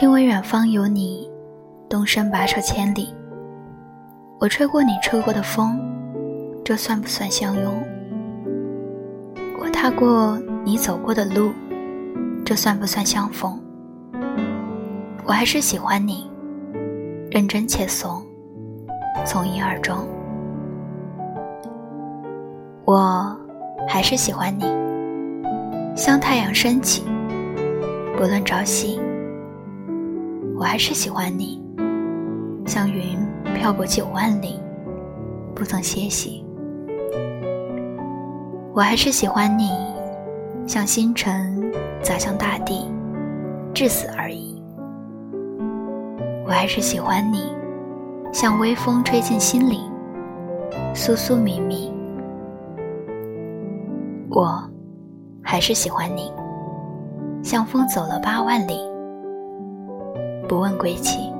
听闻远方有你，动身跋涉千里。我吹过你吹过的风，这算不算相拥？我踏过你走过的路，这算不算相逢？我还是喜欢你，认真且怂，从一而终。我还是喜欢你，像太阳升起，不论朝夕。我还是喜欢你，像云飘过九万里，不曾歇息。我还是喜欢你，像星辰砸向大地，至死而已。我还是喜欢你，像微风吹进心里，酥酥密密。我还是喜欢你，像风走了八万里，不问归期。